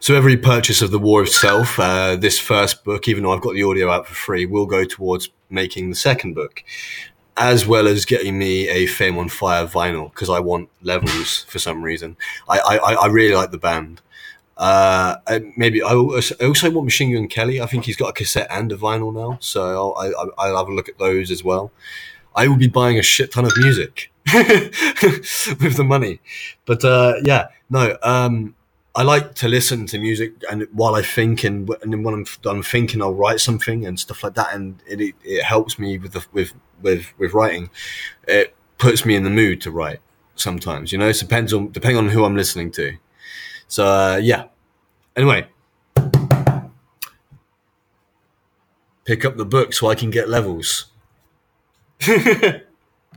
So every purchase of the War of Self, uh, this first book, even though I've got the audio out for free, will go towards making the second book, as well as getting me a Fame on Fire vinyl because I want levels for some reason. I I, I really like the band. Uh, maybe I also, I also want Machine Gun Kelly. I think he's got a cassette and a vinyl now, so I'll, I, I'll have a look at those as well. I will be buying a shit ton of music with the money, but uh, yeah, no. Um, I like to listen to music, and while I think, and, and when I'm, I'm thinking, I'll write something and stuff like that, and it, it, it helps me with the, with with with writing. It puts me in the mood to write. Sometimes, you know, it depends on depending on who I'm listening to. So uh, yeah. Anyway, pick up the book so I can get levels.